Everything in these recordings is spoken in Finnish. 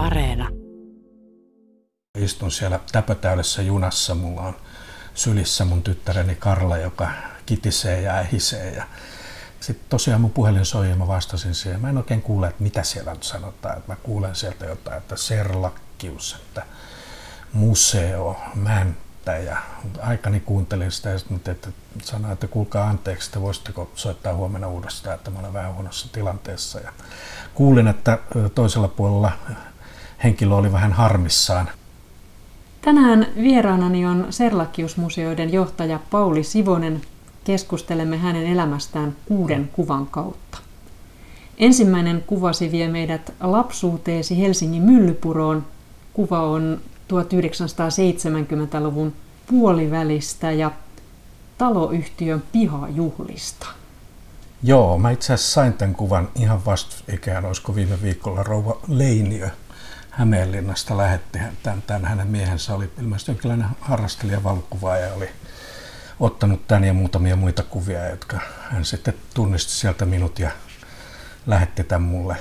Areena. Istun siellä täpötäydessä junassa. Mulla on sylissä mun tyttäreni Karla, joka kitisee ja ähisee. Ja sitten tosiaan mun puhelin soi ja mä vastasin siihen. Mä en oikein kuule, että mitä siellä nyt sanotaan. Että mä kuulen sieltä jotain, että serlakkius, että museo, mäntä ja aikani kuuntelin sitä ja sitten että sanoin, että kuulkaa anteeksi, että voisitteko soittaa huomenna uudestaan, että mä olen vähän huonossa tilanteessa. Ja kuulin, että toisella puolella henkilö oli vähän harmissaan. Tänään vieraanani on Serlakiusmuseoiden johtaja Pauli Sivonen. Keskustelemme hänen elämästään kuuden kuvan kautta. Ensimmäinen kuvasi vie meidät lapsuuteesi Helsingin Myllypuroon. Kuva on 1970-luvun puolivälistä ja taloyhtiön pihajuhlista. Joo, mä itse asiassa sain tämän kuvan ihan ikään, olisiko viime viikolla rouva Leiniö Hämeenlinnasta lähetti tämän, tämän hänen miehensä oli ilmeisesti jonkinlainen harrastelija valokuvaaja ja oli ottanut tämän ja muutamia muita kuvia, jotka hän sitten tunnisti sieltä minut ja lähetti tämän mulle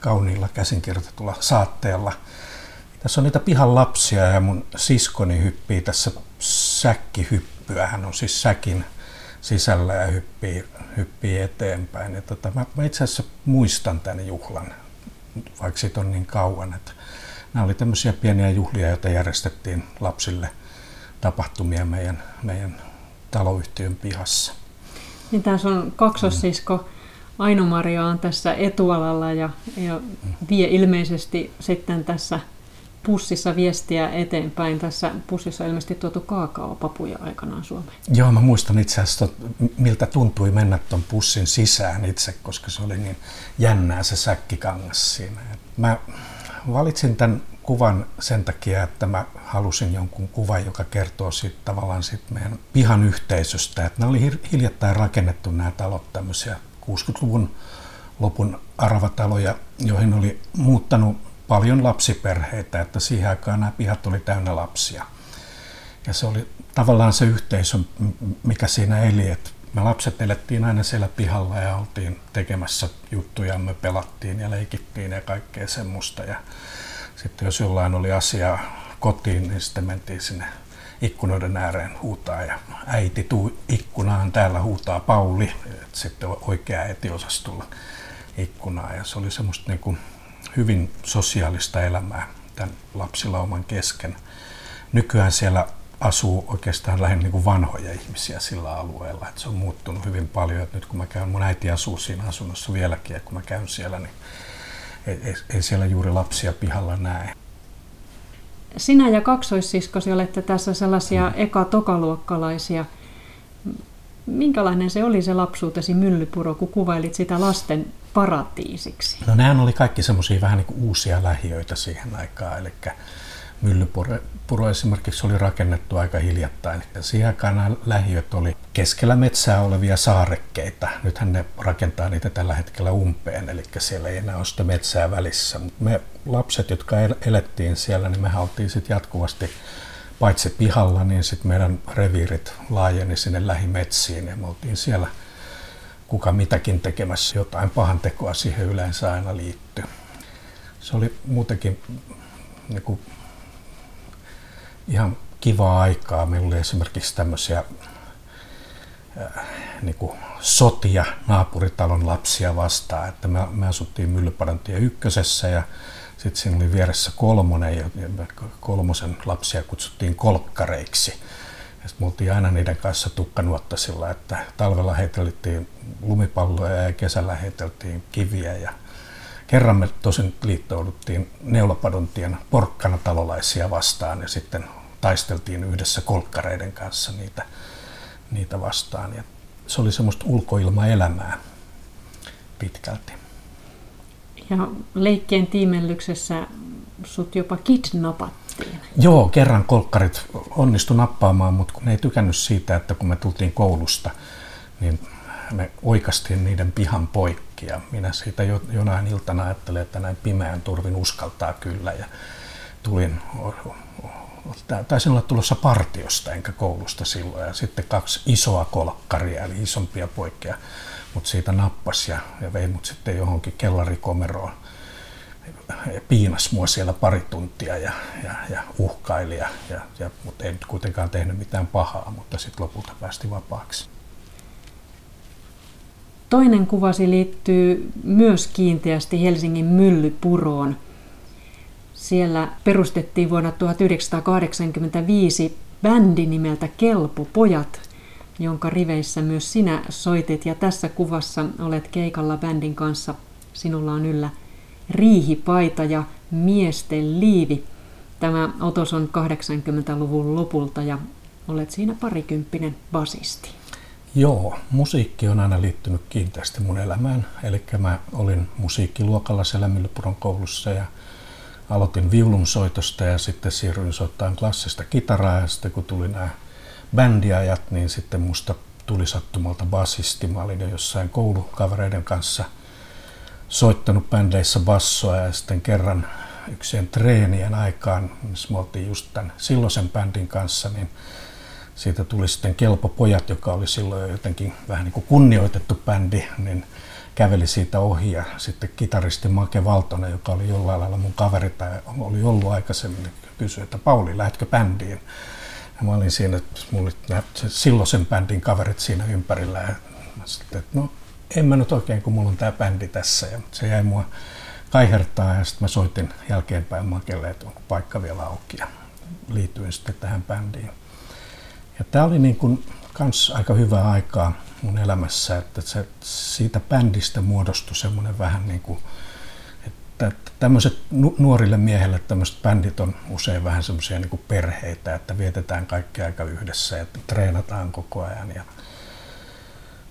kauniilla käsinkirjoitetulla saatteella. Tässä on niitä pihan lapsia ja mun siskoni hyppii tässä säkkihyppyä. Hän on siis säkin sisällä ja hyppii, hyppii eteenpäin. Ja tota, mä, mä itse asiassa muistan tämän juhlan, vaikka siitä on niin kauan. Että nämä oli tämmöisiä pieniä juhlia, joita järjestettiin lapsille tapahtumia meidän, meidän taloyhtiön pihassa. Niin tässä on kaksossisko Aino-Maria on tässä etualalla ja, ja vie ilmeisesti sitten tässä pussissa viestiä eteenpäin. Tässä pussissa on ilmeisesti tuotu kaakaopapuja aikanaan Suomeen. Joo, mä muistan itse asiassa, miltä tuntui mennä tuon pussin sisään itse, koska se oli niin jännää se säkkikangas siinä. Mä valitsin tämän kuvan sen takia, että mä halusin jonkun kuvan, joka kertoo siitä tavallaan siitä meidän pihan yhteisöstä. Että nämä oli hiljattain rakennettu nämä talot tämmöisiä 60-luvun lopun aravataloja, joihin oli muuttanut paljon lapsiperheitä, että siihen aikaan nämä pihat oli täynnä lapsia. Ja se oli tavallaan se yhteisö, mikä siinä eli, että me lapset elettiin aina siellä pihalla ja oltiin tekemässä juttuja, me pelattiin ja leikittiin ja kaikkea semmoista. Ja sitten jos jollain oli asiaa kotiin, niin sitten mentiin sinne ikkunoiden ääreen huutaa ja äiti tuu ikkunaan, täällä huutaa Pauli, että sitten oikea äiti osasi tulla ikkunaan ja se oli semmoista niin kuin hyvin sosiaalista elämää tämän lapsilauman kesken. Nykyään siellä asuu oikeastaan lähinnä niin kuin vanhoja ihmisiä sillä alueella. Että se on muuttunut hyvin paljon. Että nyt kun mä käyn, mun äiti asuu siinä asunnossa vieläkin, ja kun mä käyn siellä, niin ei, ei, ei siellä juuri lapsia pihalla näe. Sinä ja kaksoissiskosi olette tässä sellaisia hmm. eka-tokaluokkalaisia. Minkälainen se oli se lapsuutesi myllypuro, kun kuvailit sitä lasten paratiisiksi? No nämä oli kaikki semmoisia vähän niin kuin uusia lähiöitä siihen aikaan, eli Myllypuro esimerkiksi oli rakennettu aika hiljattain. Siihen aikaan nämä lähiöt oli keskellä metsää olevia saarekkeita. Nythän ne rakentaa niitä tällä hetkellä umpeen, eli siellä ei enää ole sitä metsää välissä. Me lapset, jotka elettiin siellä, niin me oltiin sitten jatkuvasti paitsi pihalla, niin sitten meidän reviirit laajeni sinne lähimetsiin ja me oltiin siellä kuka mitäkin tekemässä. Jotain pahan tekoa siihen yleensä aina liittyy. Se oli muutenkin niin kuin, ihan kivaa aikaa. Meillä oli esimerkiksi tämmöisiä äh, niin kuin sotia naapuritalon lapsia vastaan. Että me, me asuttiin Myllypadantie ykkösessä ja sitten siinä oli vieressä kolmonen ja kolmosen lapsia kutsuttiin kolkkareiksi. Ja sitten me oltiin aina niiden kanssa tukkanuottasilla, että talvella heiteltiin lumipalloja ja kesällä heiteltiin kiviä. Ja kerran me tosin liittouduttiin Neulapadontien porkkana talolaisia vastaan ja sitten taisteltiin yhdessä kolkkareiden kanssa niitä, niitä vastaan. Ja se oli semmoista ulkoilmaelämää pitkälti. Ja leikkien tiimellyksessä sut jopa kidnappattiin. Joo, kerran kolkkarit onnistu nappaamaan, mutta kun ne ei tykännyt siitä, että kun me tultiin koulusta, niin me oikastiin niiden pihan poikki ja minä siitä jo, jonain iltana ajattelin, että näin pimeän turvin uskaltaa kyllä ja tulin, taisin olla tulossa partiosta enkä koulusta silloin ja sitten kaksi isoa kolkkaria eli isompia poikkeja mut siitä nappas ja, ja vei mut sitten johonkin kellarikomeroon piinas mua siellä pari tuntia ja, ja, ja uhkaili, ja, ja, ja, mutta ei nyt kuitenkaan tehnyt mitään pahaa, mutta sitten lopulta päästi vapaaksi. Toinen kuvasi liittyy myös kiinteästi Helsingin myllypuroon. Siellä perustettiin vuonna 1985 bändi nimeltä Kelpo Pojat, jonka riveissä myös sinä soitit. Ja tässä kuvassa olet keikalla bändin kanssa. Sinulla on yllä riihipaita ja miesten liivi. Tämä otos on 80-luvun lopulta ja olet siinä parikymppinen basisti. Joo, musiikki on aina liittynyt kiinteästi mun elämään. Eli mä olin musiikkiluokalla siellä Myllypuron koulussa ja aloitin viulun soitosta ja sitten siirryin soittamaan klassista kitaraa ja sitten kun tuli nämä bändiajat, niin sitten musta tuli sattumalta basisti. Mä olin jo jossain koulukavereiden kanssa soittanut bändeissä bassoa ja sitten kerran yksien treenien aikaan, missä me oltiin just tämän silloisen bändin kanssa, niin siitä tuli sitten Kelpo Pojat, joka oli silloin jotenkin vähän niin kuin kunnioitettu bändi, niin käveli siitä ohi ja sitten kitaristi Make Valtonen, joka oli jollain lailla mun kaveri tai oli ollut aikaisemmin, niin kysyi, että Pauli, lähdetkö bändiin? Ja mä olin siinä, että mulla oli silloisen bändin kaverit siinä ympärillä ja mä sitten, että no en mä nyt oikein, kun mulla on tämä bändi tässä ja se jäi mua kaihertaa ja sitten mä soitin jälkeenpäin Makelle, että onko paikka vielä auki ja liityin sitten tähän bändiin. Ja tämä oli niin kuin kans aika hyvää aikaa mun elämässä, että se, siitä bändistä muodostui semmoinen vähän niin kuin, että tämmöiset nuorille miehille tämmöiset bändit on usein vähän semmoisia niin perheitä, että vietetään kaikki aika yhdessä ja treenataan koko ajan ja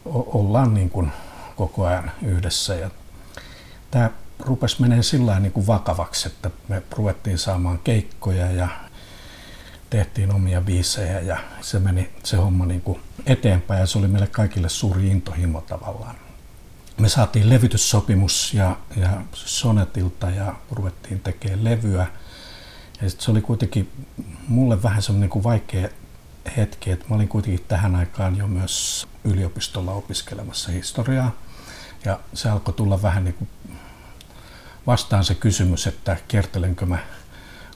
ollaan niin kuin koko ajan yhdessä. Ja tämä rupesi menee sillä niin vakavaksi, että me ruvettiin saamaan keikkoja ja tehtiin omia biisejä ja se meni se homma niin kuin eteenpäin ja se oli meille kaikille suuri intohimo tavallaan. Me saatiin levytyssopimus ja, ja Sonetilta ja ruvettiin tekemään levyä. Ja sit se oli kuitenkin mulle vähän semmoinen kuin vaikea hetki, että mä olin kuitenkin tähän aikaan jo myös yliopistolla opiskelemassa historiaa. Ja se alkoi tulla vähän niin kuin vastaan se kysymys, että kiertelenkö mä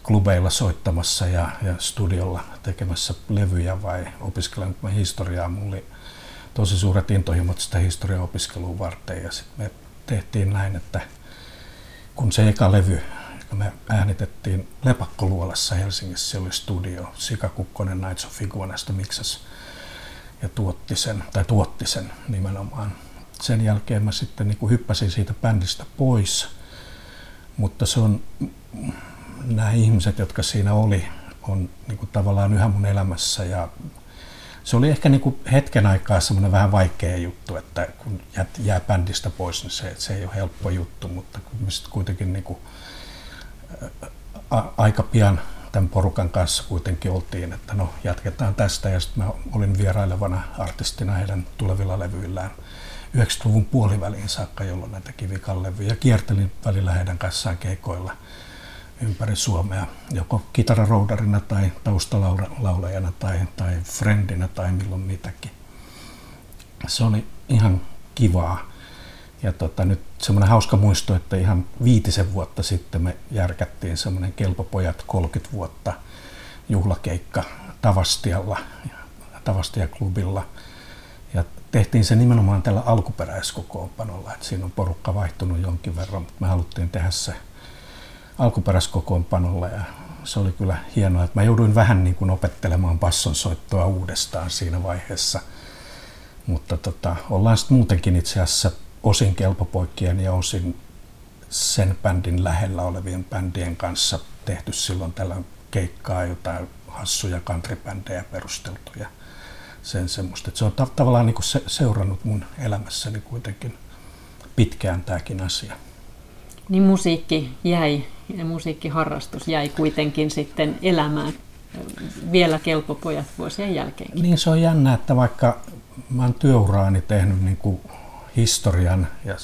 klubeilla soittamassa ja, ja studiolla tekemässä levyjä vai opiskelenko mä historiaa. Mulla oli tosi suuret intohimot sitä historiaopiskelua varten ja sitten me tehtiin näin, että kun se eka levy, joka me äänitettiin Lepakkoluolassa Helsingissä, se oli studio, Sika Kukkonen Nights of Iguanasta miksas ja tuotti sen, tai tuotti sen nimenomaan. Sen jälkeen mä sitten niin hyppäsin siitä bändistä pois, mutta se on nämä ihmiset, jotka siinä oli, on niin kuin tavallaan yhä mun elämässä ja se oli ehkä niin kuin hetken aikaa semmoinen vähän vaikea juttu, että kun jää, jää bändistä pois, niin se, se ei ole helppo juttu, mutta kun me sitten kuitenkin niin kuin, a, aika pian tämän porukan kanssa kuitenkin oltiin, että no jatketaan tästä. Ja sitten mä olin vierailevana artistina heidän tulevilla levyillään 90-luvun puoliväliin saakka, jolloin näitä kivikan levyjä kiertelin välillä heidän kanssaan keikoilla – ympäri Suomea, joko kitararoudarina tai taustalaulajana tai, tai friendinä tai milloin mitäkin. Se oli ihan kivaa. Ja tota, nyt semmoinen hauska muisto, että ihan viitisen vuotta sitten me järkättiin semmoinen Kelpopojat 30 vuotta juhlakeikka Tavastialla, Tavastia-klubilla. Ja tehtiin se nimenomaan tällä alkuperäiskokoonpanolla, että siinä on porukka vaihtunut jonkin verran, mutta me haluttiin tehdä se alkuperäiskokoonpanolla ja se oli kyllä hienoa, että mä jouduin vähän niin kuin opettelemaan basson soittoa uudestaan siinä vaiheessa. Mutta tota, ollaan sitten muutenkin itse asiassa osin kelpopoikkien ja osin sen bändin lähellä olevien bändien kanssa tehty silloin tällä keikkaa jotain hassuja countrybändejä perusteltu ja sen semmoista. Että se on tavallaan niin kuin se, seurannut mun elämässäni kuitenkin pitkään tämäkin asia. Niin musiikki jäi ja musiikkiharrastus jäi kuitenkin sitten elämään vielä kelpopojat vuosien jälkeen. Niin se on jännä, että vaikka mä oon työuraani tehnyt niin kuin historian ja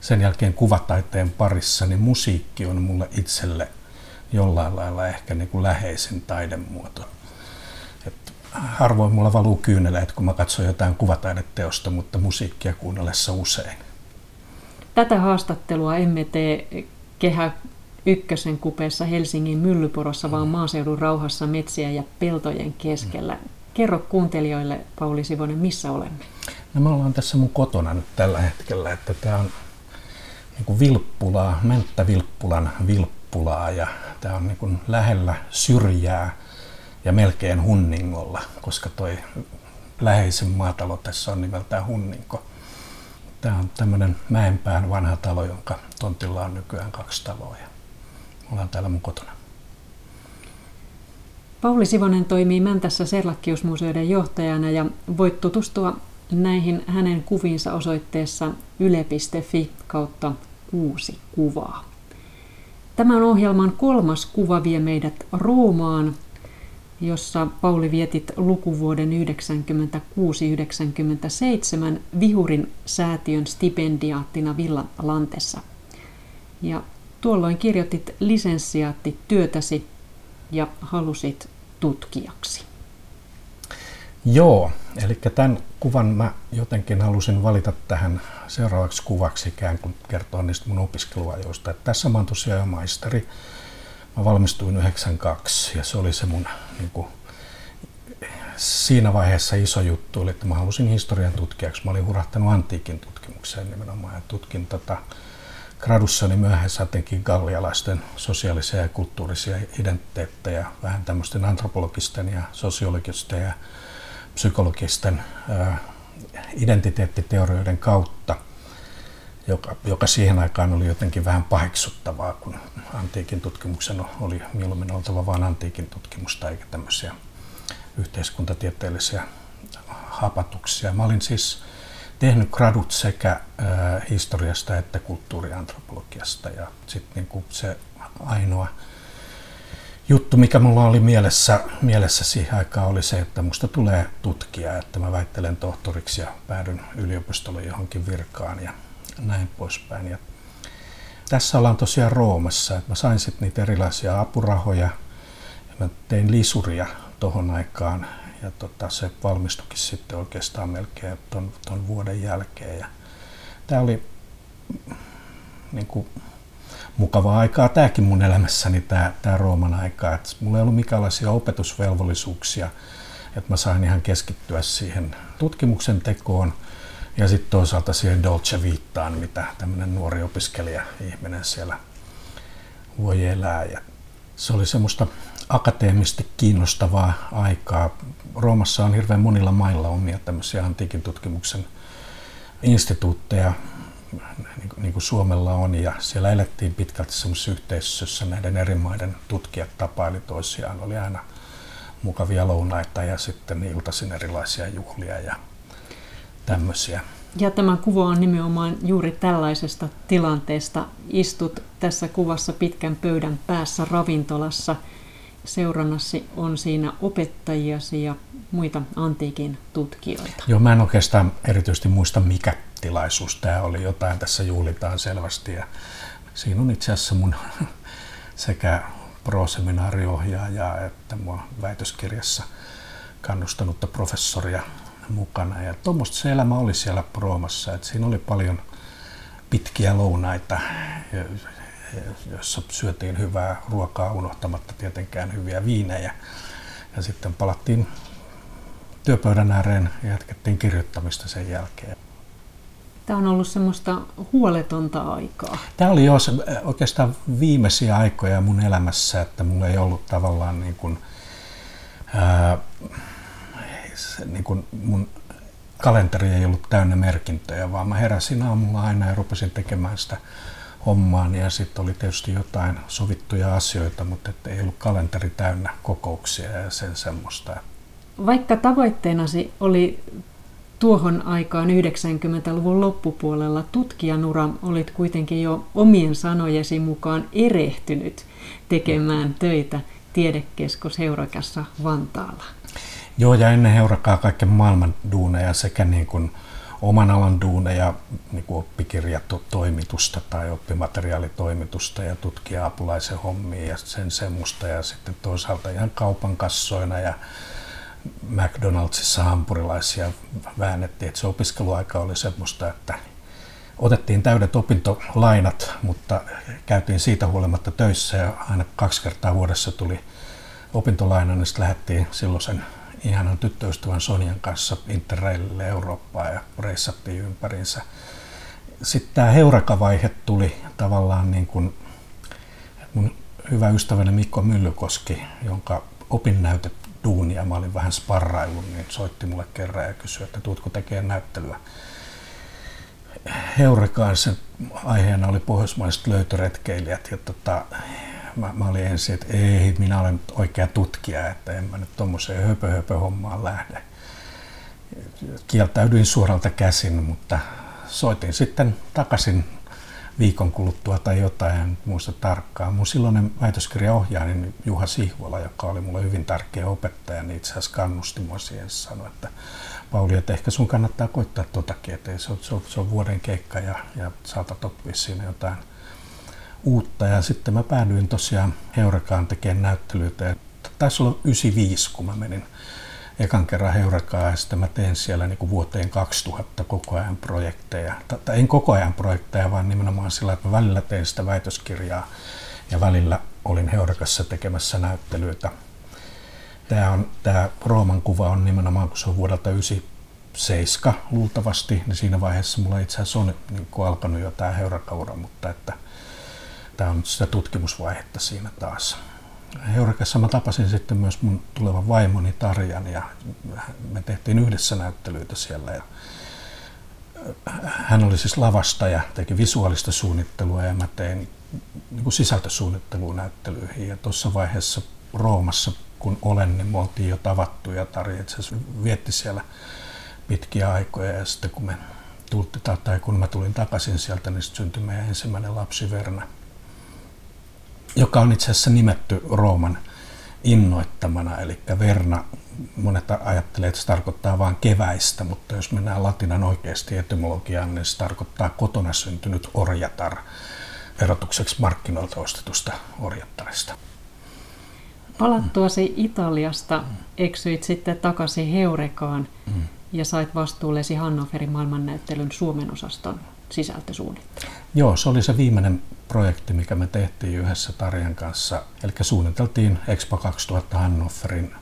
sen jälkeen kuvataiteen parissa, niin musiikki on mulle itselle jollain lailla ehkä niin kuin läheisin taidemuoto. Et harvoin mulla valuu kyyneleet, kun mä katson jotain kuvataideteosta, mutta musiikkia kuunnellessa usein. Tätä haastattelua emme tee Kehä ykkösen kupeessa Helsingin Myllyporossa, vaan maaseudun rauhassa metsiä ja peltojen keskellä. Kerro kuuntelijoille, Pauli Sivonen, missä olemme? No me ollaan tässä mun kotona nyt tällä hetkellä, että tämä on niin kuin Vilppulaa, Mänttä Vilppulan Vilppulaa ja tämä on niin kuin lähellä syrjää ja melkein Hunningolla, koska toi läheisin maatalo tässä on nimeltään Hunninko. Tämä on tämmöinen Mäenpään vanha talo, jonka tontilla on nykyään kaksi taloa ja ollaan täällä mun kotona. Pauli Sivonen toimii Mäntässä Serlakkiusmuseoiden johtajana ja voit tutustua näihin hänen kuviinsa osoitteessa yle.fi kautta kuusi kuvaa. Tämän ohjelman kolmas kuva vie meidät Roomaan, jossa Pauli vietit lukuvuoden 96-97 Vihurin säätiön stipendiaattina Villa Lantessa. Ja tuolloin kirjoitit lisenssiaattityötäsi ja halusit tutkijaksi. Joo, eli tämän kuvan mä jotenkin halusin valita tähän seuraavaksi kuvaksi ikään kuin kertoa niistä mun opiskeluajoista. Että tässä mä oon tosiaan jo maisteri. Mä valmistuin 92 ja se oli se mun niin kuin, siinä vaiheessa iso juttu, oli, että mä halusin historian tutkijaksi. Mä olin hurahtanut antiikin tutkimukseen nimenomaan ja tutkin tota, gradussani myöhässä jotenkin gallialaisten sosiaalisia ja kulttuurisia identiteettejä, vähän tämmöisten antropologisten ja sosiologisten ja psykologisten identiteettiteorioiden kautta, joka, joka siihen aikaan oli jotenkin vähän paheksuttavaa, kun antiikin tutkimuksen oli mieluummin oltava vain antiikin tutkimusta eikä tämmöisiä yhteiskuntatieteellisiä hapatuksia. Mä olin siis tehnyt gradut sekä historiasta että kulttuuriantropologiasta ja sitten niin se ainoa juttu, mikä mulla oli mielessä, mielessä siihen aikaan, oli se, että musta tulee tutkija, että mä väittelen tohtoriksi ja päädyn yliopistolle johonkin virkaan ja näin poispäin. Ja tässä ollaan tosiaan Roomassa, että mä sain sitten niitä erilaisia apurahoja ja mä tein lisuria tohon aikaan ja tota, se valmistukin sitten oikeastaan melkein ton, ton vuoden jälkeen. Ja tämä oli niin kuin, mukavaa aikaa tämäkin mun elämässäni, tämä, tämä Rooman aika. Että mulla ei ollut minkäänlaisia opetusvelvollisuuksia, että mä sain ihan keskittyä siihen tutkimuksen tekoon ja sitten toisaalta siihen Dolce Viittaan, mitä tämmöinen nuori opiskelija-ihminen siellä voi elää. Ja se oli semmoista akateemisesti kiinnostavaa aikaa. Roomassa on hirveän monilla mailla omia tämmöisiä antiikin tutkimuksen instituutteja, niin kuin, niin kuin Suomella on, ja siellä elettiin pitkälti semmoisessa yhteisössä, näiden eri maiden tutkijat tapaili toisiaan, oli aina mukavia lounaita ja sitten iltaisin erilaisia juhlia ja tämmöisiä. Ja tämä kuva on nimenomaan juuri tällaisesta tilanteesta. Istut tässä kuvassa pitkän pöydän päässä ravintolassa. Seurannasi on siinä opettajiasi ja muita antiikin tutkijoita. Joo, mä en oikeastaan erityisesti muista, mikä tilaisuus tämä oli. Jotain tässä juhlitaan selvästi ja siinä on itse asiassa mun sekä pro-seminaariohjaaja että mua väitöskirjassa kannustanutta professoria mukana. Ja tuommoista se elämä oli siellä Proomassa, että siinä oli paljon pitkiä lounaita, joissa syötiin hyvää ruokaa unohtamatta tietenkään hyviä viinejä. Ja sitten palattiin työpöydän ääreen ja jatkettiin kirjoittamista sen jälkeen. Tämä on ollut semmoista huoletonta aikaa. Tämä oli jo se, oikeastaan viimeisiä aikoja mun elämässä, että mulla ei ollut tavallaan niin kuin, ää, niin kuin mun kalenteri ei ollut täynnä merkintöjä, vaan mä heräsin aamulla aina ja rupesin tekemään sitä hommaan ja sitten oli tietysti jotain sovittuja asioita, mutta ei ollut kalenteri täynnä kokouksia ja sen semmoista. Vaikka tavoitteenasi oli tuohon aikaan 90-luvun loppupuolella tutkijanura olit kuitenkin jo omien sanojesi mukaan erehtynyt tekemään töitä tiedekeskus Heurakassa Vantaalla. Joo, ja ennen Heurakaa kaiken maailman duuneja sekä niin kuin oman alan duuneja, niin kuin oppikirjatoimitusta tai oppimateriaalitoimitusta ja tutkija-apulaisen hommia ja sen semmoista ja sitten toisaalta ihan kaupan kassoina ja McDonaldsissa hampurilaisia väännettiin, että se opiskeluaika oli semmoista, että otettiin täydet opintolainat, mutta käytiin siitä huolimatta töissä ja aina kaksi kertaa vuodessa tuli opintolaina, niin sitten lähdettiin silloisen ihanan tyttöystävän Sonjan kanssa Interrailille Eurooppaan ja reissattiin ympäriinsä. Sitten tämä heurakavaihe tuli tavallaan niin kuin mun hyvä ystäväni Mikko Myllykoski, jonka opinnäytet duunia, mä olin vähän sparraillut, niin soitti mulle kerran ja kysyi, että tuutko tekemään näyttelyä. Heurekaan sen aiheena oli pohjoismaiset löytöretkeilijät ja tota, mä, mä olin ensin, että ei, minä olen oikea tutkija, että en mä nyt tuommoiseen höpö, höpö hommaan lähde. Kieltäydyin suoralta käsin, mutta soitin sitten takaisin viikon kuluttua tai jotain, en muista tarkkaan. Mun silloinen väitöskirjaohjaaja Juha Sihvola, joka oli mulle hyvin tärkeä opettaja, niin itse asiassa kannusti mua siihen sanoi, että Pauli, että ehkä sun kannattaa koittaa totakin, että se on, se on, se on vuoden keikka ja, ja saatat oppia siinä jotain uutta. Ja sitten mä päädyin tosiaan Heurakaan tekemään näyttelyitä. Taisi olla 95, kun mä menin ekan kerran Heurakaa ja sitten mä teen siellä niin kuin vuoteen 2000 koko ajan projekteja. Tai en koko ajan projekteja, vaan nimenomaan sillä, että mä välillä tein sitä väitöskirjaa ja välillä olin Heurakassa tekemässä näyttelyitä. Tämä, on, tämä Rooman kuva on nimenomaan, kun se on vuodelta 97 luultavasti, niin siinä vaiheessa mulla itse asiassa on niin alkanut jo tämä Heurakaura, mutta että tämä on sitä tutkimusvaihetta siinä taas. Heurakassa mä tapasin sitten myös mun tulevan vaimoni Tarjan ja me tehtiin yhdessä näyttelyitä siellä. Ja hän oli siis lavastaja, teki visuaalista suunnittelua ja mä tein niin kuin sisältösuunnittelua näyttelyihin. Ja tuossa vaiheessa Roomassa, kun olen, niin me oltiin jo tavattu ja Tarja itse vietti siellä pitkiä aikoja. Ja sitten kun me tultiin, tai kun mä tulin takaisin sieltä, niin syntyi meidän ensimmäinen lapsi Verna – joka on itse asiassa nimetty Rooman innoittamana, eli Verna, monet ajattelee, että se tarkoittaa vain keväistä, mutta jos mennään latinan oikeasti etymologiaan, niin se tarkoittaa kotona syntynyt orjatar, erotukseksi markkinoilta ostetusta orjattarista. Palattuasi Italiasta eksyit sitten takaisin Heurekaan mm. ja sait vastuullesi Hannoverin maailmannäyttelyn Suomen osaston sisältösuunnittelu. Joo, se oli se viimeinen projekti, mikä me tehtiin yhdessä Tarjan kanssa. Eli suunniteltiin Expo 2000 Hannoverin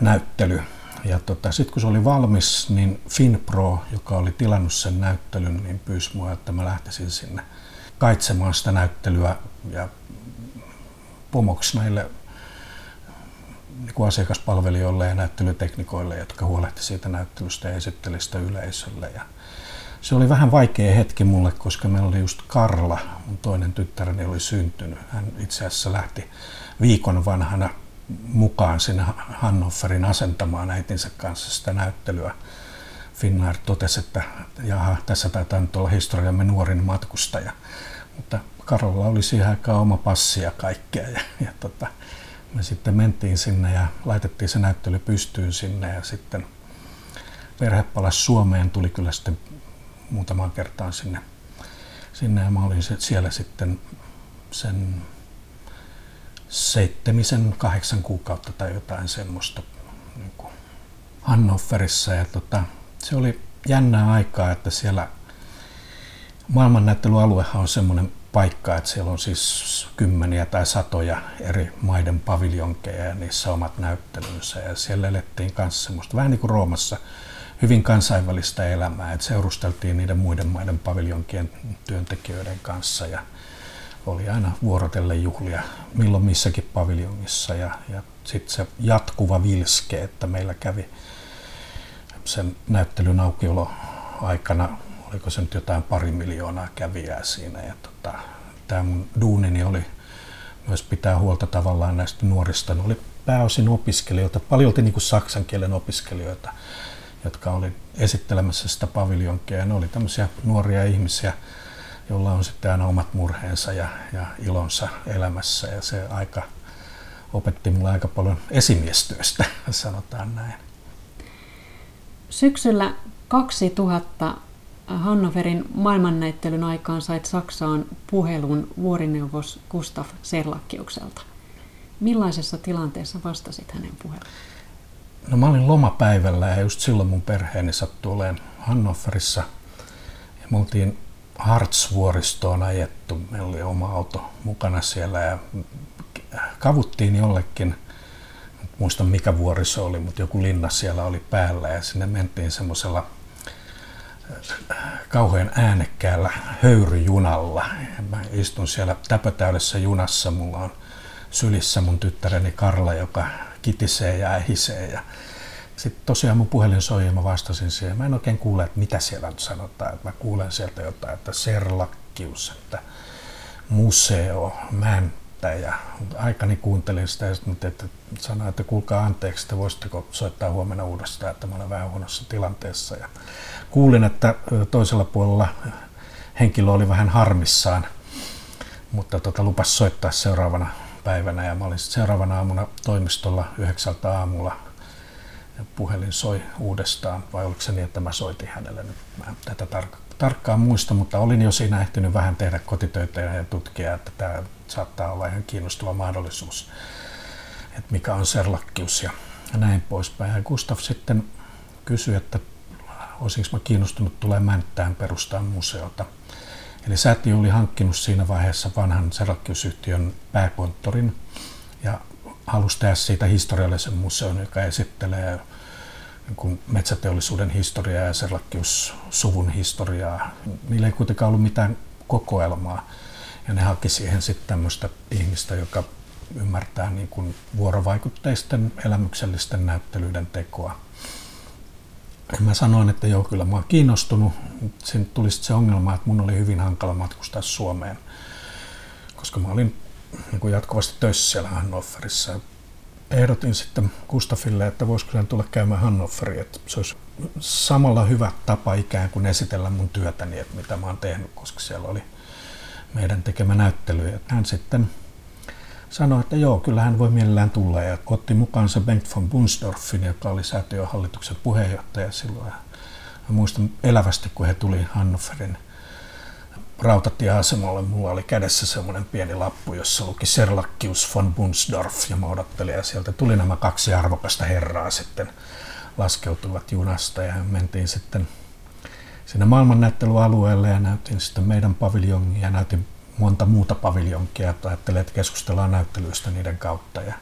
näyttely. Ja tota, sitten kun se oli valmis, niin FinPro, joka oli tilannut sen näyttelyn, niin pyysi mua, että mä lähtisin sinne kaitsemaan sitä näyttelyä ja pomoksi näille niin kuin asiakaspalvelijoille ja näyttelyteknikoille, jotka huolehti siitä näyttelystä ja esittelistä yleisölle. Ja se oli vähän vaikea hetki mulle, koska meillä oli just Karla, mun toinen tyttäreni oli syntynyt. Hän itse asiassa lähti viikon vanhana mukaan sinne Hannoverin asentamaan äitinsä kanssa sitä näyttelyä. Finnair totesi, että jaha, tässä taitaa nyt olla historiamme nuorin matkustaja. Mutta Karolla oli siihen aikaan oma passi ja kaikkea. Ja, ja tota, me sitten mentiin sinne ja laitettiin se näyttely pystyyn sinne ja sitten perhe palasi Suomeen, tuli kyllä sitten muutamaan kertaan sinne, sinne ja mä olin siellä sitten sen seitsemisen, kahdeksan kuukautta tai jotain semmoista niin kuin Hannoverissa. Ja tota, se oli jännää aikaa, että siellä maailmannäyttelyaluehan on semmoinen paikka, että siellä on siis kymmeniä tai satoja eri maiden paviljonkeja ja niissä omat näyttelynsä. Ja siellä elettiin kanssa semmoista, vähän niin kuin Roomassa, hyvin kansainvälistä elämää, että seurusteltiin niiden muiden maiden paviljonkien työntekijöiden kanssa ja oli aina vuorotelle juhlia milloin missäkin paviljongissa. Ja, ja sitten se jatkuva vilske, että meillä kävi sen näyttelyn aukiolo aikana, oliko se nyt jotain pari miljoonaa kävijää siinä. Ja tota, tämä mun duunini oli myös pitää huolta tavallaan näistä nuorista, ne oli pääosin opiskelijoita, paljon niin kuin saksan kielen opiskelijoita, jotka oli esittelemässä sitä paviljonkia. Ja ne oli tämmöisiä nuoria ihmisiä, joilla on sitten aina omat murheensa ja, ja ilonsa elämässä. Ja se aika opetti mulle aika paljon esimiestyöstä, sanotaan näin. Syksyllä 2000 Hannoverin maailmannäyttelyn aikaan sait Saksaan puhelun vuorineuvos Gustav Serlakkiukselta. Millaisessa tilanteessa vastasit hänen puheluun? No mä olin lomapäivällä ja just silloin mun perheeni sattui olemaan Hannoverissa. Me oltiin Hartsvuoristoon ajettu. Meillä oli oma auto mukana siellä ja kavuttiin jollekin, muista mikä vuori se oli, mutta joku linna siellä oli päällä ja sinne mentiin semmoisella äh, kauhean äänekkäällä höyryjunalla. Mä istun siellä täpötäydessä junassa, mulla on sylissä mun tyttäreni Karla, joka kitisee ja ähisee ja sitten tosiaan mun puhelin soi ja mä vastasin siihen. Mä en oikein kuule, että mitä siellä nyt sanotaan. Mä kuulen sieltä jotain, että serlakkius, että museo, mäntä ja aikani kuuntelin sitä ja sitten että sanoin, että kuulkaa anteeksi, että voisitteko soittaa huomenna uudestaan, että mä olen vähän huonossa tilanteessa. Ja kuulin, että toisella puolella henkilö oli vähän harmissaan, mutta tota, lupas soittaa seuraavana päivänä ja mä olin seuraavana aamuna toimistolla yhdeksältä aamulla ja puhelin soi uudestaan, vai oliko se niin, että mä soitin hänelle nyt? Mä tätä tar- tarkkaan muista, mutta olin jo siinä ehtinyt vähän tehdä kotitöitä ja tutkia, että tämä saattaa olla ihan kiinnostava mahdollisuus, että mikä on serlakkius ja näin poispäin. Ja Gustaf sitten kysyi, että olisinko mä kiinnostunut tulee Mänttään perustaa museota. Eli säätiö oli hankkinut siinä vaiheessa vanhan serlakkiusyhtiön pääkonttorin ja halusi tehdä siitä historiallisen museon, joka esittelee niin metsäteollisuuden historiaa ja Serlakkius-suvun historiaa. Niillä ei kuitenkaan ollut mitään kokoelmaa. Ja ne haki siihen sitten tämmöistä ihmistä, joka ymmärtää niin kuin vuorovaikutteisten elämyksellisten näyttelyiden tekoa. Mä sanoin, että joo, kyllä mä oon kiinnostunut. Siinä tuli se ongelma, että mun oli hyvin hankala matkustaa Suomeen, koska mä olin niin kuin jatkuvasti töissä siellä Hannoverissa. Ehdotin sitten Gustafille, että voisiko hän tulla käymään Hannoveriin, että se olisi samalla hyvä tapa ikään kuin esitellä mun työtäni, että mitä mä oon tehnyt, koska siellä oli meidän tekemä näyttely. Hän sitten sanoi, että joo, kyllä hän voi mielellään tulla. Ja otti mukaansa Bengt von Bunsdorfin, joka oli säätiöhallituksen puheenjohtaja silloin. Ja muistan elävästi, kun he tuli Hannoverin rautatieasemalle. Mulla oli kädessä semmoinen pieni lappu, jossa luki Serlakkius von Bunsdorf. Ja mä odottelin ja sieltä tuli nämä kaksi arvokasta herraa sitten laskeutuvat junasta. Ja mentiin sitten sinne maailmannäyttelyalueelle ja näytin sitten meidän paviljongia ja näytin monta muuta paviljonkia, että ajattelin, että keskustellaan näyttelyistä niiden kautta ja,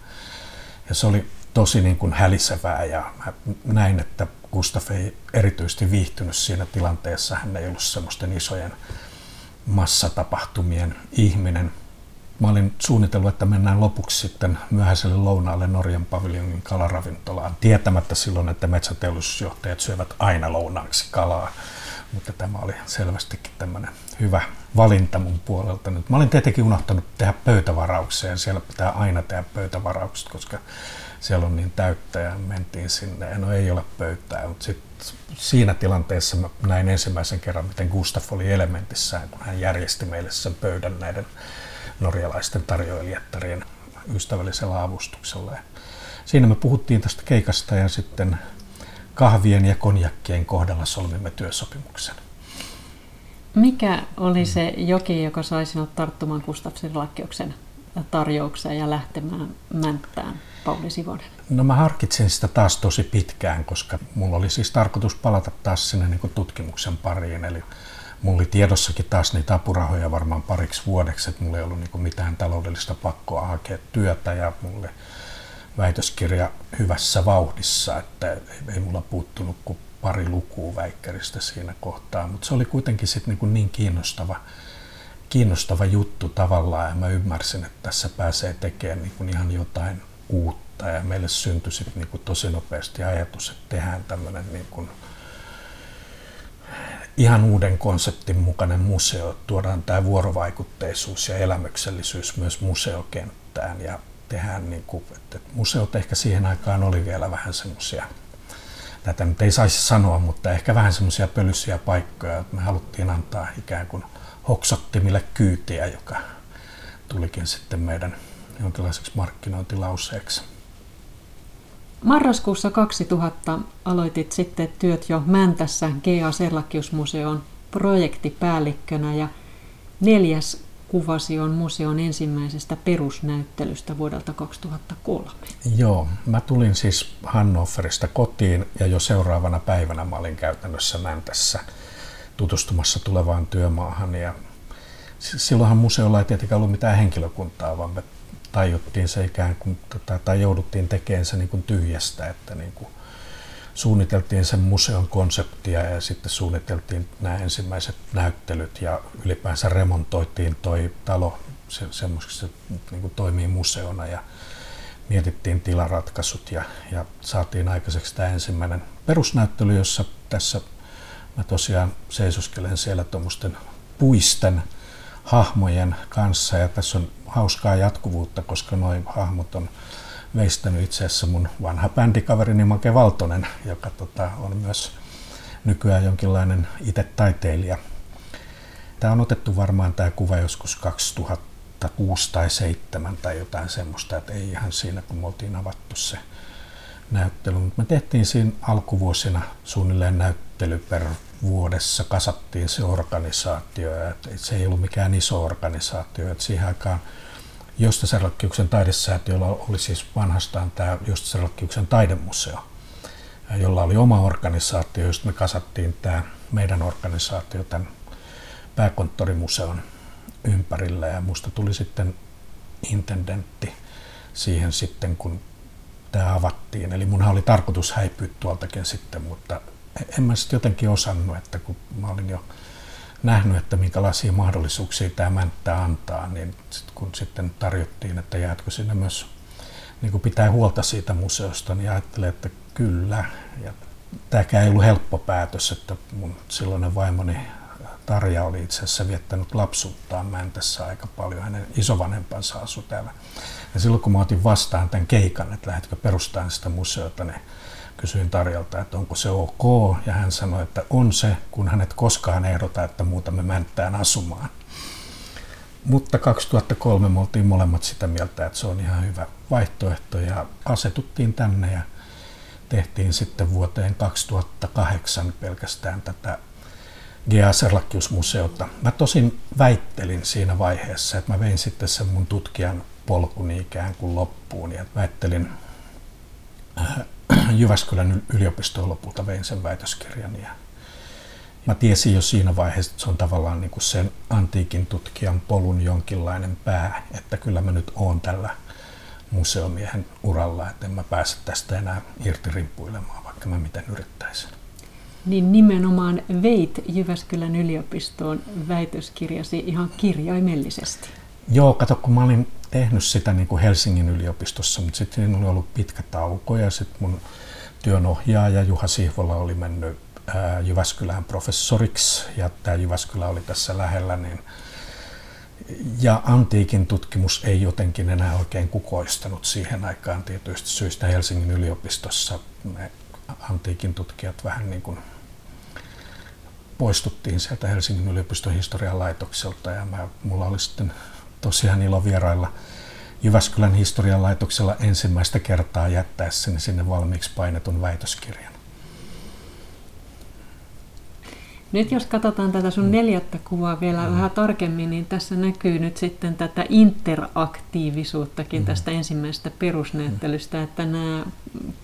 ja se oli tosi niin kuin hälisevää ja mä näin, että Gustaf ei erityisesti viihtynyt siinä tilanteessa, hän ei ollut semmoisten isojen massatapahtumien ihminen. Mä olin suunnitellut, että mennään lopuksi sitten myöhäiselle lounaalle Norjan paviljonin kalaravintolaan, tietämättä silloin, että metsäteollisuusjohtajat syövät aina lounaaksi kalaa. Mutta tämä oli selvästikin tämmöinen hyvä valinta mun puolelta. Nyt mä olin tietenkin unohtanut tehdä pöytävarauksia ja siellä pitää aina tehdä pöytävaraukset, koska siellä on niin täyttä ja mentiin sinne ja no ei ole pöytää, mutta sitten siinä tilanteessa mä näin ensimmäisen kerran, miten Gustaf oli elementissään, kun hän järjesti meille sen pöydän näiden norjalaisten tarjoilijattarien ystävällisellä avustuksella. Siinä me puhuttiin tästä keikasta ja sitten kahvien ja konjakkien kohdalla solmimme työsopimuksen. Mikä oli se joki, joka sai sinut tarttumaan Gustafsin lakkiuksen tarjoukseen ja lähtemään Mänttään, Pauli Sivonen? No mä harkitsin sitä taas tosi pitkään, koska mulla oli siis tarkoitus palata taas sinne niin kuin tutkimuksen pariin. Eli mulla oli tiedossakin taas niitä apurahoja varmaan pariksi vuodeksi, että mulla ei ollut niin kuin mitään taloudellista pakkoa hakea työtä ja mulle väitöskirja hyvässä vauhdissa, että ei mulla puuttunut kuin pari lukua väikkäristä siinä kohtaa, mutta se oli kuitenkin sitten niin, niin kiinnostava, kiinnostava juttu tavallaan ja mä ymmärsin, että tässä pääsee tekemään niin kuin ihan jotain uutta ja meille syntyi sitten niin kuin tosi nopeasti ajatus, että tehdään tämmöinen niin kuin ihan uuden konseptin mukainen museo, tuodaan tämä vuorovaikutteisuus ja elämyksellisyys myös museokenttään ja tehdään, niin kuin, että museot ehkä siihen aikaan oli vielä vähän semmoisia tätä nyt ei saisi sanoa, mutta ehkä vähän semmoisia pölyisiä paikkoja, että me haluttiin antaa ikään kuin hoksottimille kyytiä, joka tulikin sitten meidän jonkinlaiseksi markkinointilauseeksi. Marraskuussa 2000 aloitit sitten työt jo Mäntässä GA Serlakiusmuseon projektipäällikkönä ja neljäs kuvasi on museon ensimmäisestä perusnäyttelystä vuodelta 2003. Joo, mä tulin siis Hannoverista kotiin ja jo seuraavana päivänä mä olin käytännössä Mäntässä tutustumassa tulevaan työmaahan. Ja silloinhan museolla ei tietenkään ollut mitään henkilökuntaa, vaan me tajuttiin se ikään kuin, tota, tai jouduttiin tekemään se niin kuin tyhjästä, että niin kuin suunniteltiin sen museon konseptia ja sitten suunniteltiin nämä ensimmäiset näyttelyt ja ylipäänsä remontoitiin toi talo se, semmoiseksi se niin kuin toimii museona ja mietittiin tilaratkaisut ja, ja saatiin aikaiseksi tämä ensimmäinen perusnäyttely, jossa tässä mä tosiaan seisoskelen siellä tuommoisten puisten hahmojen kanssa ja tässä on hauskaa jatkuvuutta, koska noin hahmot on veistänyt itse asiassa mun vanha bändikaverini Make Valtonen, joka tota, on myös nykyään jonkinlainen itse taiteilija. Tämä on otettu varmaan tämä kuva joskus 2006 tai 2007 tai jotain semmoista, että ei ihan siinä kun me oltiin avattu se näyttely. Mutta me tehtiin siinä alkuvuosina suunnilleen näyttely per vuodessa, kasattiin se organisaatio. Että se ei ollut mikään iso organisaatio. Että siihen aikaan Josta Serlakkiuksen taidesäätiöllä oli siis vanhastaan tämä Josta Serlakkiuksen taidemuseo, jolla oli oma organisaatio, josta me kasattiin tämä meidän organisaatio tämän pääkonttorimuseon ympärillä ja musta tuli sitten intendentti siihen sitten, kun tämä avattiin. Eli munhan oli tarkoitus häipyä tuoltakin sitten, mutta en mä sitten jotenkin osannut, että kun mä olin jo nähnyt, että minkälaisia mahdollisuuksia tämä mänttä antaa, niin sit kun sitten tarjottiin, että jäätkö sinne myös niin kuin pitää huolta siitä museosta, niin ajattelin, että kyllä. Ja tämäkään ei ollut helppo päätös, että mun silloinen vaimoni Tarja oli itse asiassa viettänyt lapsuuttaan Mäntässä aika paljon. Hänen isovanhempansa asui täällä. Ja silloin kun mä otin vastaan tämän keikan, että lähdetkö perustamaan sitä museota, niin kysyin Tarjalta, että onko se ok, ja hän sanoi, että on se, kun hänet koskaan ehdota, että muutamme Mänttään asumaan. Mutta 2003 me oltiin molemmat sitä mieltä, että se on ihan hyvä vaihtoehto, ja asetuttiin tänne ja tehtiin sitten vuoteen 2008 pelkästään tätä G.A. Serlakkiusmuseota. Mä tosin väittelin siinä vaiheessa, että mä vein sitten sen mun tutkijan polkuni ikään kuin loppuun ja väittelin Jyväskylän yliopistoon lopulta vein sen väitöskirjan ja mä tiesin jo siinä vaiheessa, että se on tavallaan niin kuin sen antiikin tutkijan polun jonkinlainen pää, että kyllä mä nyt oon tällä museomiehen uralla, että en mä pääse tästä enää irti rimpuilemaan, vaikka mä miten yrittäisin. Niin nimenomaan veit Jyväskylän yliopistoon väitöskirjasi ihan kirjaimellisesti. Joo, kato, kun mä olin tehnyt sitä niin kuin Helsingin yliopistossa, mutta sitten siinä oli ollut pitkä tauko ja sitten mun työnohjaaja Juha Sihvola oli mennyt ää, Jyväskylään professoriksi ja tämä Jyväskylä oli tässä lähellä, niin ja antiikin tutkimus ei jotenkin enää oikein kukoistanut siihen aikaan tietysti syistä Helsingin yliopistossa. Me antiikin tutkijat vähän niin kuin poistuttiin sieltä Helsingin yliopiston historian laitokselta ja mä, mulla oli sitten tosiaan ilo vierailla Jyväskylän historian laitoksella ensimmäistä kertaa jättäessäni sinne valmiiksi painetun väitöskirjan. Nyt jos katsotaan tätä sun neljättä kuvaa vielä mm. vähän tarkemmin, niin tässä näkyy nyt sitten tätä interaktiivisuuttakin mm. tästä ensimmäisestä perusnäyttelystä, mm. että nämä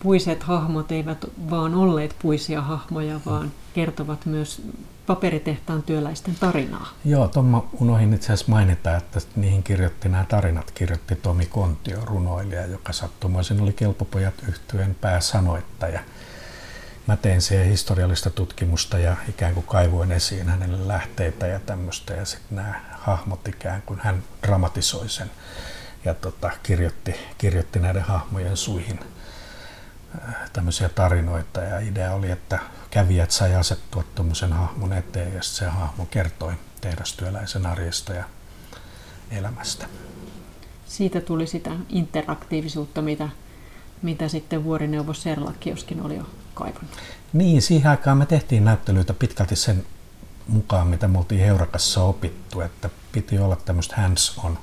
puiset hahmot eivät vaan olleet puisia hahmoja, vaan kertovat myös paperitehtaan työläisten tarinaa. Joo, tuon unohin itse asiassa mainita, että niihin kirjoitti nämä tarinat, kirjoitti Tomi Kontio, runoilija, joka sattumoisin oli Kelpopojat yhtyeen pääsanoittaja. Mä tein siihen historiallista tutkimusta ja ikään kuin kaivoin esiin hänelle lähteitä ja tämmöistä ja sitten nämä hahmot ikään kuin hän dramatisoi sen ja tota, kirjoitti, kirjoitti näiden hahmojen suihin äh, tämmöisiä tarinoita ja idea oli, että kävijät sai asettua tuommoisen hahmon eteen ja se hahmo kertoi tehdastyöläisen arjesta ja elämästä. Siitä tuli sitä interaktiivisuutta, mitä, mitä sitten vuorineuvos Serlakkioskin oli jo kaivannut. Niin, siihen aikaan me tehtiin näyttelyitä pitkälti sen mukaan, mitä me oltiin Heurakassa opittu, että piti olla tämmöistä hands-on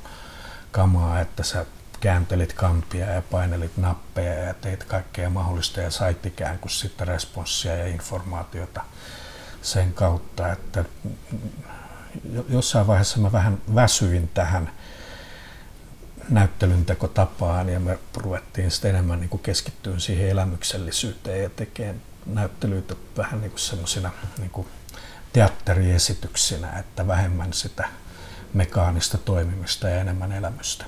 kamaa, että sä kääntelit kampia ja painelit nappeja ja teit kaikkea mahdollista ja sait ikään kuin sitten responssia ja informaatiota sen kautta, että jossain vaiheessa mä vähän väsyin tähän näyttelytekotapaan ja me ruvettiin sitten enemmän niin keskittyä siihen elämyksellisyyteen ja tekemään näyttelyitä vähän niin semmoisina niin teatteriesityksinä, että vähemmän sitä mekaanista toimimista ja enemmän elämystä.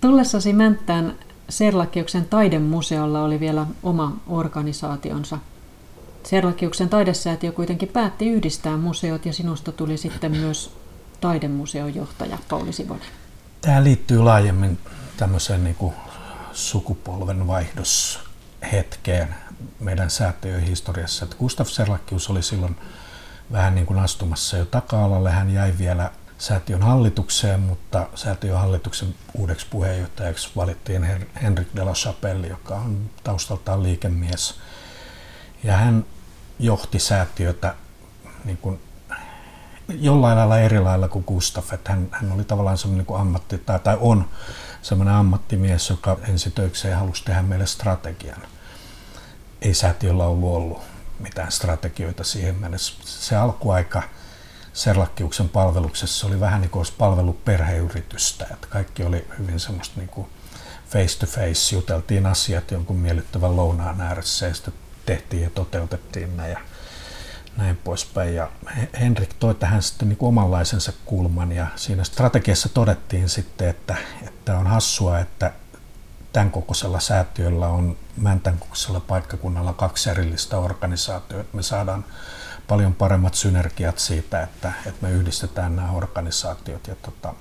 Tullessasi Mänttään Serlakiuksen taidemuseolla oli vielä oma organisaationsa. Serlakiuksen taidesäätiö kuitenkin päätti yhdistää museot ja sinusta tuli sitten myös taidemuseon johtaja Pauli Sivonen. Tämä liittyy laajemmin tämmöiseen niin kuin sukupolven vaihdoshetkeen meidän säätiön historiassa. Että Gustav Serlakius oli silloin vähän niin kuin astumassa jo taka-alalle. Hän jäi vielä säätiön hallitukseen, mutta säätiön hallituksen uudeksi puheenjohtajaksi valittiin Henrik de la Chapelle, joka on taustaltaan liikemies. Ja hän johti säätiötä niin kuin jollain lailla eri lailla kuin Gustaf. Että hän, hän oli tavallaan semmoinen niin ammatti, tai, tai on semmoinen ammattimies, joka ensitöikseen halusi tehdä meille strategian. Ei säätiöllä ollut ollut mitään strategioita siihen mennessä. Se alkuaika Serlakkiuksen palveluksessa oli vähän niin kuin olisi palvellut perheyritystä. Että kaikki oli hyvin semmoista niin kuin face to face, juteltiin asiat jonkun miellyttävän lounaan ääressä ja sitten tehtiin ja toteutettiin ja näin poispäin. Ja Henrik toi tähän sitten niin omanlaisensa kulman ja siinä strategiassa todettiin sitten, että, että on hassua, että tämän kokoisella säätiöllä on Mäntän kokoisella paikkakunnalla kaksi erillistä organisaatiota. Me saadaan paljon paremmat synergiat siitä, että, että me yhdistetään nämä organisaatiot. Ja tota,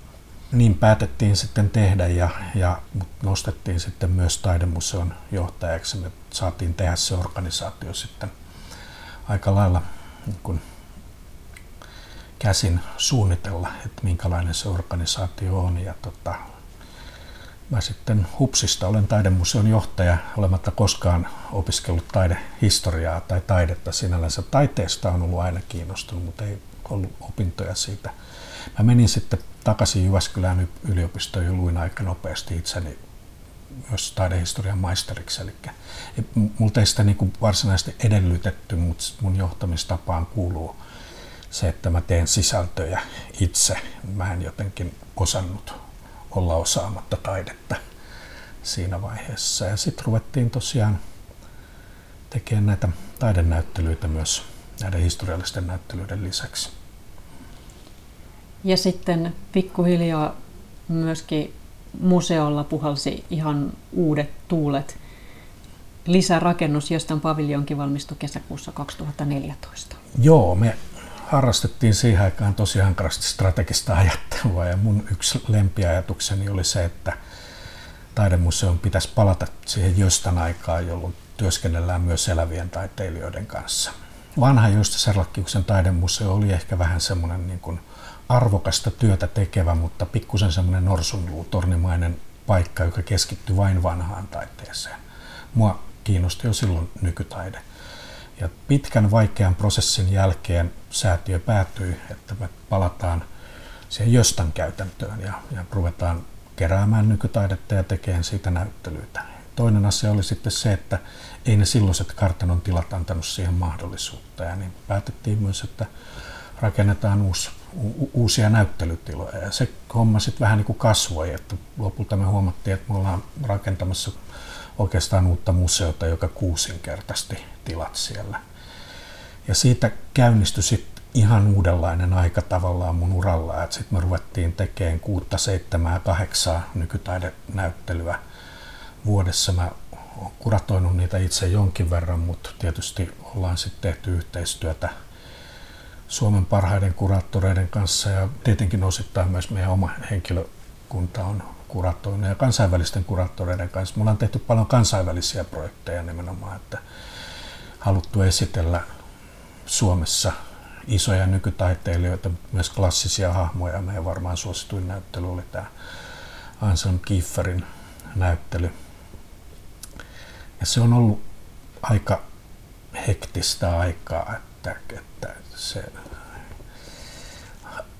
niin päätettiin sitten tehdä ja, ja nostettiin sitten myös taidemuseon johtajaksi. Me saatiin tehdä se organisaatio sitten aika lailla niin kuin käsin suunnitella, että minkälainen se organisaatio on. Ja tota, Mä sitten Hupsista olen taidemuseon johtaja, olematta koskaan opiskellut taidehistoriaa tai taidetta sinällänsä. Taiteesta on ollut aina kiinnostunut, mutta ei ollut opintoja siitä. Mä menin sitten takaisin Jyväskylän yliopistoon ja luin aika nopeasti itseni myös taidehistorian maisteriksi. Eli multa ei sitä niin kuin varsinaisesti edellytetty, mutta mun johtamistapaan kuuluu se, että mä teen sisältöjä itse. Mä en jotenkin osannut olla osaamatta taidetta siinä vaiheessa. Ja sitten ruvettiin tosiaan tekemään näitä taidenäyttelyitä myös näiden historiallisten näyttelyiden lisäksi. Ja sitten pikkuhiljaa myöskin museolla puhalsi ihan uudet tuulet. Lisärakennus, josta paviljonkin valmistui kesäkuussa 2014. Joo, me harrastettiin siihen aikaan tosi hankalasti strategista ajattelua ja mun yksi lempiajatukseni oli se, että taidemuseon pitäisi palata siihen jostain aikaa, jolloin työskennellään myös elävien taiteilijoiden kanssa. Vanha Justa Serlakkiuksen taidemuseo oli ehkä vähän semmoinen niin kuin arvokasta työtä tekevä, mutta pikkusen semmoinen norsunluutornimainen paikka, joka keskittyi vain vanhaan taiteeseen. Mua kiinnosti jo silloin nykytaide. Ja pitkän vaikean prosessin jälkeen säätiö päätyi, että me palataan siihen jostain käytäntöön ja, ja ruvetaan keräämään nykytaidetta ja tekemään siitä näyttelyitä. Toinen asia oli sitten se, että ei ne silloiset kartanon tilat antanut siihen mahdollisuutta ja niin päätettiin myös, että rakennetaan uusi, uusia näyttelytiloja ja se homma sitten vähän niin kuin kasvoi, että lopulta me huomattiin, että me ollaan rakentamassa oikeastaan uutta museota, joka kuusinkertaisesti tilat siellä. Ja siitä käynnistyi sitten ihan uudenlainen aika tavallaan mun uralla, että sitten me ruvettiin tekemään kuutta, seitsemää, kahdeksaa nykytaidenäyttelyä vuodessa. Mä oon kuratoinut niitä itse jonkin verran, mutta tietysti ollaan sitten tehty yhteistyötä Suomen parhaiden kuraattoreiden kanssa ja tietenkin osittain myös meidän oma henkilökunta on kuratoinut ja kansainvälisten kuraattoreiden kanssa. Me ollaan tehty paljon kansainvälisiä projekteja nimenomaan, että haluttu esitellä Suomessa isoja nykytaiteilijoita, myös klassisia hahmoja. Meidän varmaan suosituin näyttely oli tämä Anson Kieferin näyttely. Ja se on ollut aika hektistä aikaa, että, että se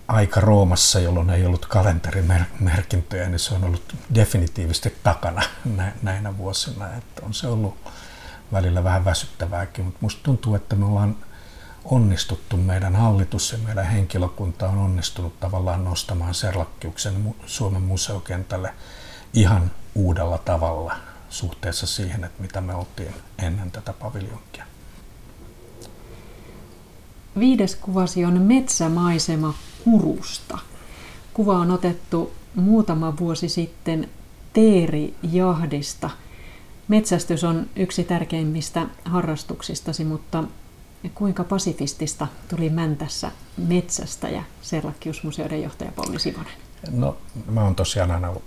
aika Roomassa, jolloin ei ollut kalenterimerkintöjä, niin se on ollut definitiivisesti takana näinä vuosina. Että on se ollut välillä vähän väsyttävääkin, mutta musta tuntuu, että me ollaan onnistuttu, meidän hallitus ja meidän henkilökunta on onnistunut tavallaan nostamaan Serlakkiuksen Suomen museokentälle ihan uudella tavalla suhteessa siihen, että mitä me oltiin ennen tätä paviljonkia. Viides kuvasi on metsämaisema Kurusta. Kuva on otettu muutama vuosi sitten teerijahdista. Metsästys on yksi tärkeimmistä harrastuksistasi, mutta kuinka pasifistista tuli Mäntässä metsästäjä, Serlakkiusmuseoiden johtaja Pauli Sivonen? No, mä oon tosiaan aina ollut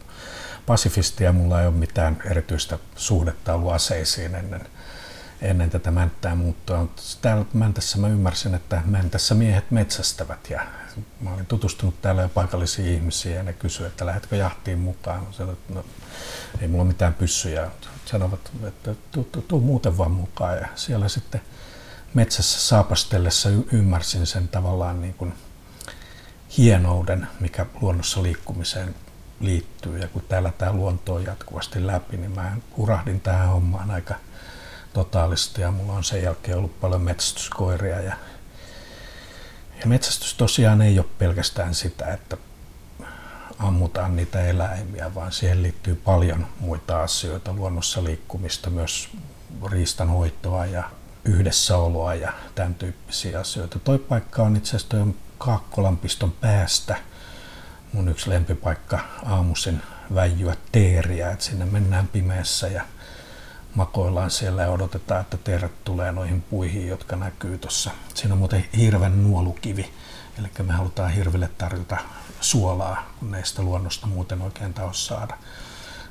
pasifisti ja mulla ei ole mitään erityistä suhdetta ollut aseisiin ennen, ennen tätä Mänttää muuttua. Täällä Mäntässä mä ymmärsin, että Mäntässä miehet metsästävät ja mä olin tutustunut täällä jo paikallisiin ihmisiin ja ne kysyivät, että lähdetkö jahtiin mukaan. Sanoin, että no, ei mulla mitään pyssyjä. Sanovat, että tuu, tuu, tuu muuten vaan mukaan ja siellä sitten metsässä saapastellessa ymmärsin sen tavallaan niin kuin hienouden, mikä luonnossa liikkumiseen liittyy. Ja kun täällä tämä luonto on jatkuvasti läpi, niin mä urahdin tähän hommaan aika totaalisesti ja mulla on sen jälkeen ollut paljon metsästyskoiria. Ja, ja metsästys tosiaan ei ole pelkästään sitä, että ammutaan niitä eläimiä, vaan siihen liittyy paljon muita asioita, luonnossa liikkumista, myös riistanhoitoa ja yhdessäoloa ja tämän tyyppisiä asioita. Toi paikka on itse asiassa Kaakkolampiston päästä mun yksi lempipaikka aamuisin väijyä teeriä, että sinne mennään pimeässä ja makoillaan siellä ja odotetaan, että teeret tulee noihin puihin, jotka näkyy tuossa. Siinä on muuten hirven nuolukivi, eli me halutaan hirville tarjota suolaa, kun ne sitä luonnosta muuten oikein taas saada.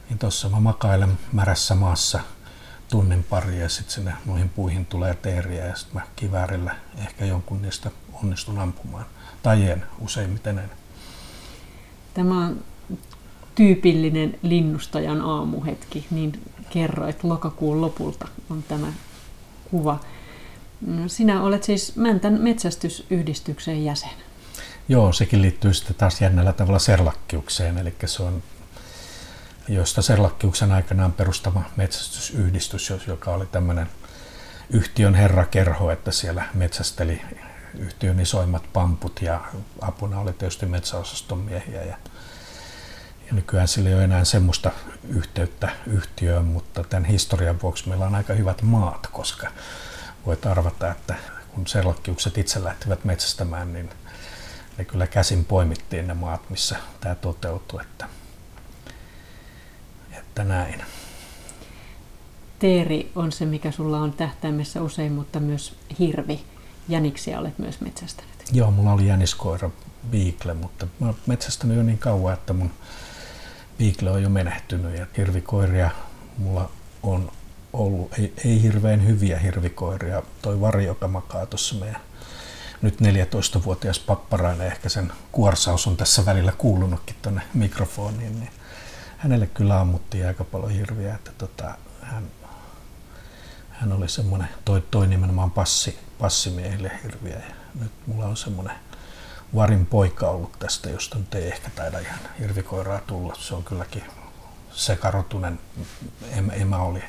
Niin tuossa mä makailen märässä maassa tunnin pari ja sitten sinne noihin puihin tulee teeriä ja sitten mä kiväärillä ehkä jonkun niistä onnistun ampumaan. Tai en, useimmiten en. Tämä on tyypillinen linnustajan aamuhetki, niin kerroit lokakuun lopulta on tämä kuva. No, sinä olet siis Mäntän metsästysyhdistyksen jäsen. Joo, sekin liittyy sitten taas jännällä tavalla serlakkiukseen, eli se on josta Serlakkiuksen aikanaan perustama metsästysyhdistys, joka oli tämmöinen yhtiön herrakerho, että siellä metsästeli yhtiön isoimmat pamput ja apuna oli tietysti metsäosaston miehiä. Ja, ja nykyään sillä ei ole enää semmoista yhteyttä yhtiöön, mutta tämän historian vuoksi meillä on aika hyvät maat, koska voit arvata, että kun serlakkiukset itse lähtivät metsästämään, niin ne kyllä käsin poimittiin ne maat, missä tämä toteutui. Että että näin. Teeri on se, mikä sulla on tähtäimessä usein, mutta myös hirvi. Jäniksiä olet myös metsästänyt. Joo, mulla oli jäniskoira Beagle, mutta mä oon metsästänyt jo niin kauan, että mun Beagle on jo menehtynyt ja hirvikoiria mulla on ollut, ei, ei hirveän hyviä hirvikoiria. Toi Vari, joka makaa tuossa meidän nyt 14-vuotias papparainen, ehkä sen kuorsaus on tässä välillä kuulunutkin tuonne mikrofoniin, niin hänelle kyllä ammuttiin aika paljon hirviä, että tota, hän, hän oli semmoinen, toi, toi nimenomaan passi, passimiehille hirviä. Ja nyt mulla on semmoinen varin poika ollut tästä, josta nyt ei ehkä taida ihan hirvikoiraa tulla. Se on kylläkin sekarotunen, emä oli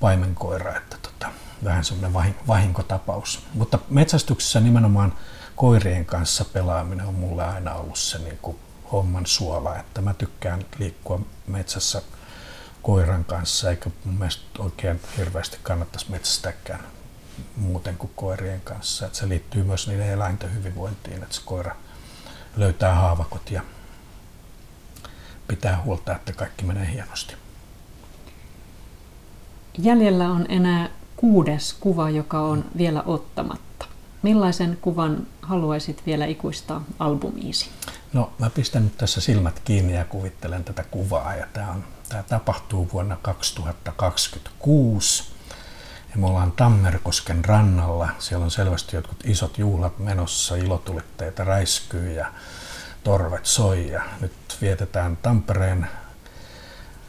paimenkoira, että tota, vähän semmoinen vahinkotapaus. Mutta metsästyksessä nimenomaan koirien kanssa pelaaminen on mulle aina ollut se niin kuin homman suola, että mä tykkään liikkua metsässä koiran kanssa, eikä mun mielestä oikein hirveästi kannattaisi metsästäkään muuten kuin koirien kanssa. Että se liittyy myös niiden eläinten hyvinvointiin, että se koira löytää haavakot ja pitää huolta, että kaikki menee hienosti. Jäljellä on enää kuudes kuva, joka on vielä ottamatta. Millaisen kuvan haluaisit vielä ikuistaa albumiisi? No mä pistän nyt tässä silmät kiinni ja kuvittelen tätä kuvaa ja tämä, on, tämä tapahtuu vuonna 2026 ja me ollaan Tammerkosken rannalla. Siellä on selvästi jotkut isot juhlat menossa, ilotulitteita räiskyy ja torvet soi ja nyt vietetään Tampereen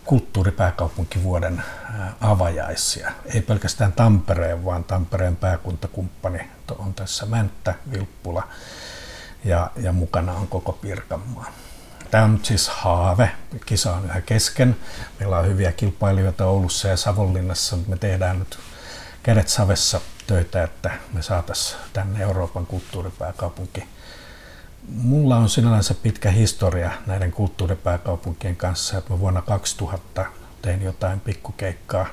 kulttuuripääkaupunkivuoden avajaisia. Ei pelkästään Tampereen, vaan Tampereen pääkuntakumppani on tässä Mänttä, Vilppula ja, ja mukana on koko Pirkanmaa. Tämä on nyt siis haave. Kisa on yhä kesken. Meillä on hyviä kilpailijoita Oulussa ja Savonlinnassa, mutta me tehdään nyt kädet savessa töitä, että me saataisiin tänne Euroopan kulttuuripääkaupunki. Mulla on sinällänsä pitkä historia näiden kulttuuripääkaupunkien kanssa, mä vuonna 2000 tein jotain pikkukeikkaa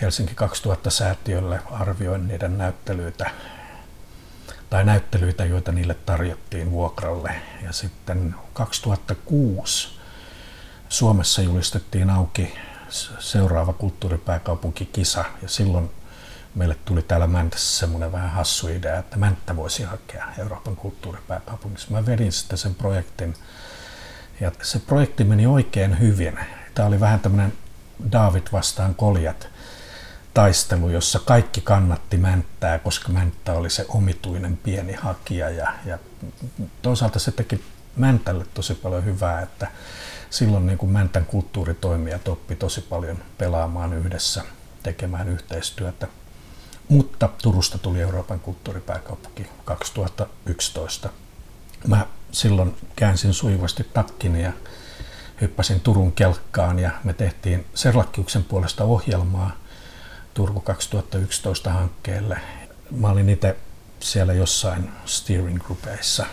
Helsinki 2000 säätiölle, arvioin niiden näyttelyitä tai näyttelyitä, joita niille tarjottiin vuokralle. Ja sitten 2006 Suomessa julistettiin auki seuraava kulttuuripääkaupunkikisa ja silloin meille tuli täällä Mäntässä semmoinen vähän hassu idea, että Mänttä voisi hakea Euroopan kulttuuripääkaupungissa. Mä vedin sitten sen projektin ja se projekti meni oikein hyvin. Tämä oli vähän tämmöinen David vastaan Koljat taistelu, jossa kaikki kannatti Mänttää, koska Mänttä oli se omituinen pieni hakija ja, ja toisaalta se teki Mäntälle tosi paljon hyvää, että silloin niin kuin Mäntän kulttuuritoimijat oppi tosi paljon pelaamaan yhdessä, tekemään yhteistyötä. Mutta Turusta tuli Euroopan kulttuuripääkaupunki 2011. Mä silloin käänsin sujuvasti takkini ja hyppäsin Turun kelkkaan ja me tehtiin Serlakkiuksen puolesta ohjelmaa Turku 2011 hankkeelle. Mä olin itse siellä jossain steering groupeissa,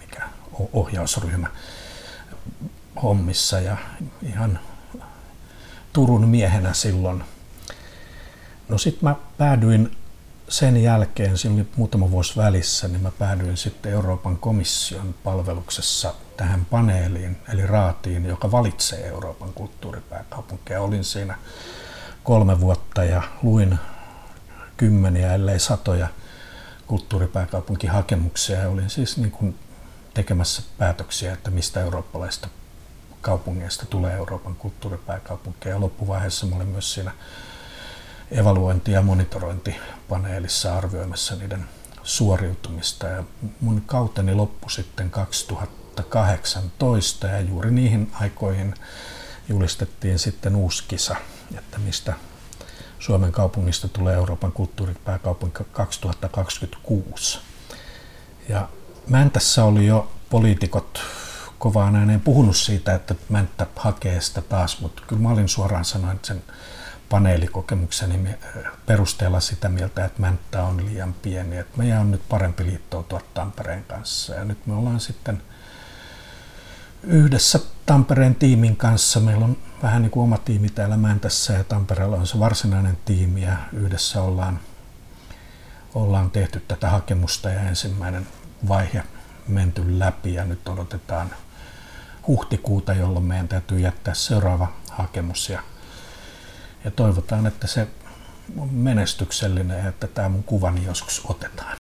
mikä ohjausryhmä hommissa ja ihan Turun miehenä silloin. No sitten mä päädyin sen jälkeen, siinä oli muutama vuosi välissä, niin mä päädyin sitten Euroopan komission palveluksessa tähän paneeliin, eli raatiin, joka valitsee Euroopan kulttuuripääkaupunkia. Olin siinä kolme vuotta ja luin kymmeniä, ellei satoja kulttuuripääkaupunkihakemuksia ja olin siis niin kuin tekemässä päätöksiä, että mistä eurooppalaista kaupungeista tulee Euroopan kulttuuripääkaupunki. Ja loppuvaiheessa mä olin myös siinä evaluointi- ja monitorointipaneelissa arvioimassa niiden suoriutumista. Ja mun kauteni loppui sitten 2018 ja juuri niihin aikoihin julistettiin sitten uusi kisa, että mistä Suomen kaupungista tulee Euroopan kulttuuripääkaupunki 2026. Ja Mäntässä oli jo poliitikot kovaan ääneen puhunut siitä, että Mänttä hakee sitä taas, mutta kyllä mä olin suoraan sanoen sen paneelikokemukseni perusteella sitä mieltä, että Mänttä on liian pieni, että meidän on nyt parempi liittoutua Tampereen kanssa. Ja nyt me ollaan sitten yhdessä Tampereen tiimin kanssa. Meillä on vähän niin kuin oma tiimi täällä Mäntässä ja Tampereella on se varsinainen tiimi ja yhdessä ollaan, ollaan tehty tätä hakemusta ja ensimmäinen vaihe menty läpi ja nyt odotetaan huhtikuuta, jolloin meidän täytyy jättää seuraava hakemus ja, ja toivotaan, että se on menestyksellinen että tämä mun kuvani joskus otetaan.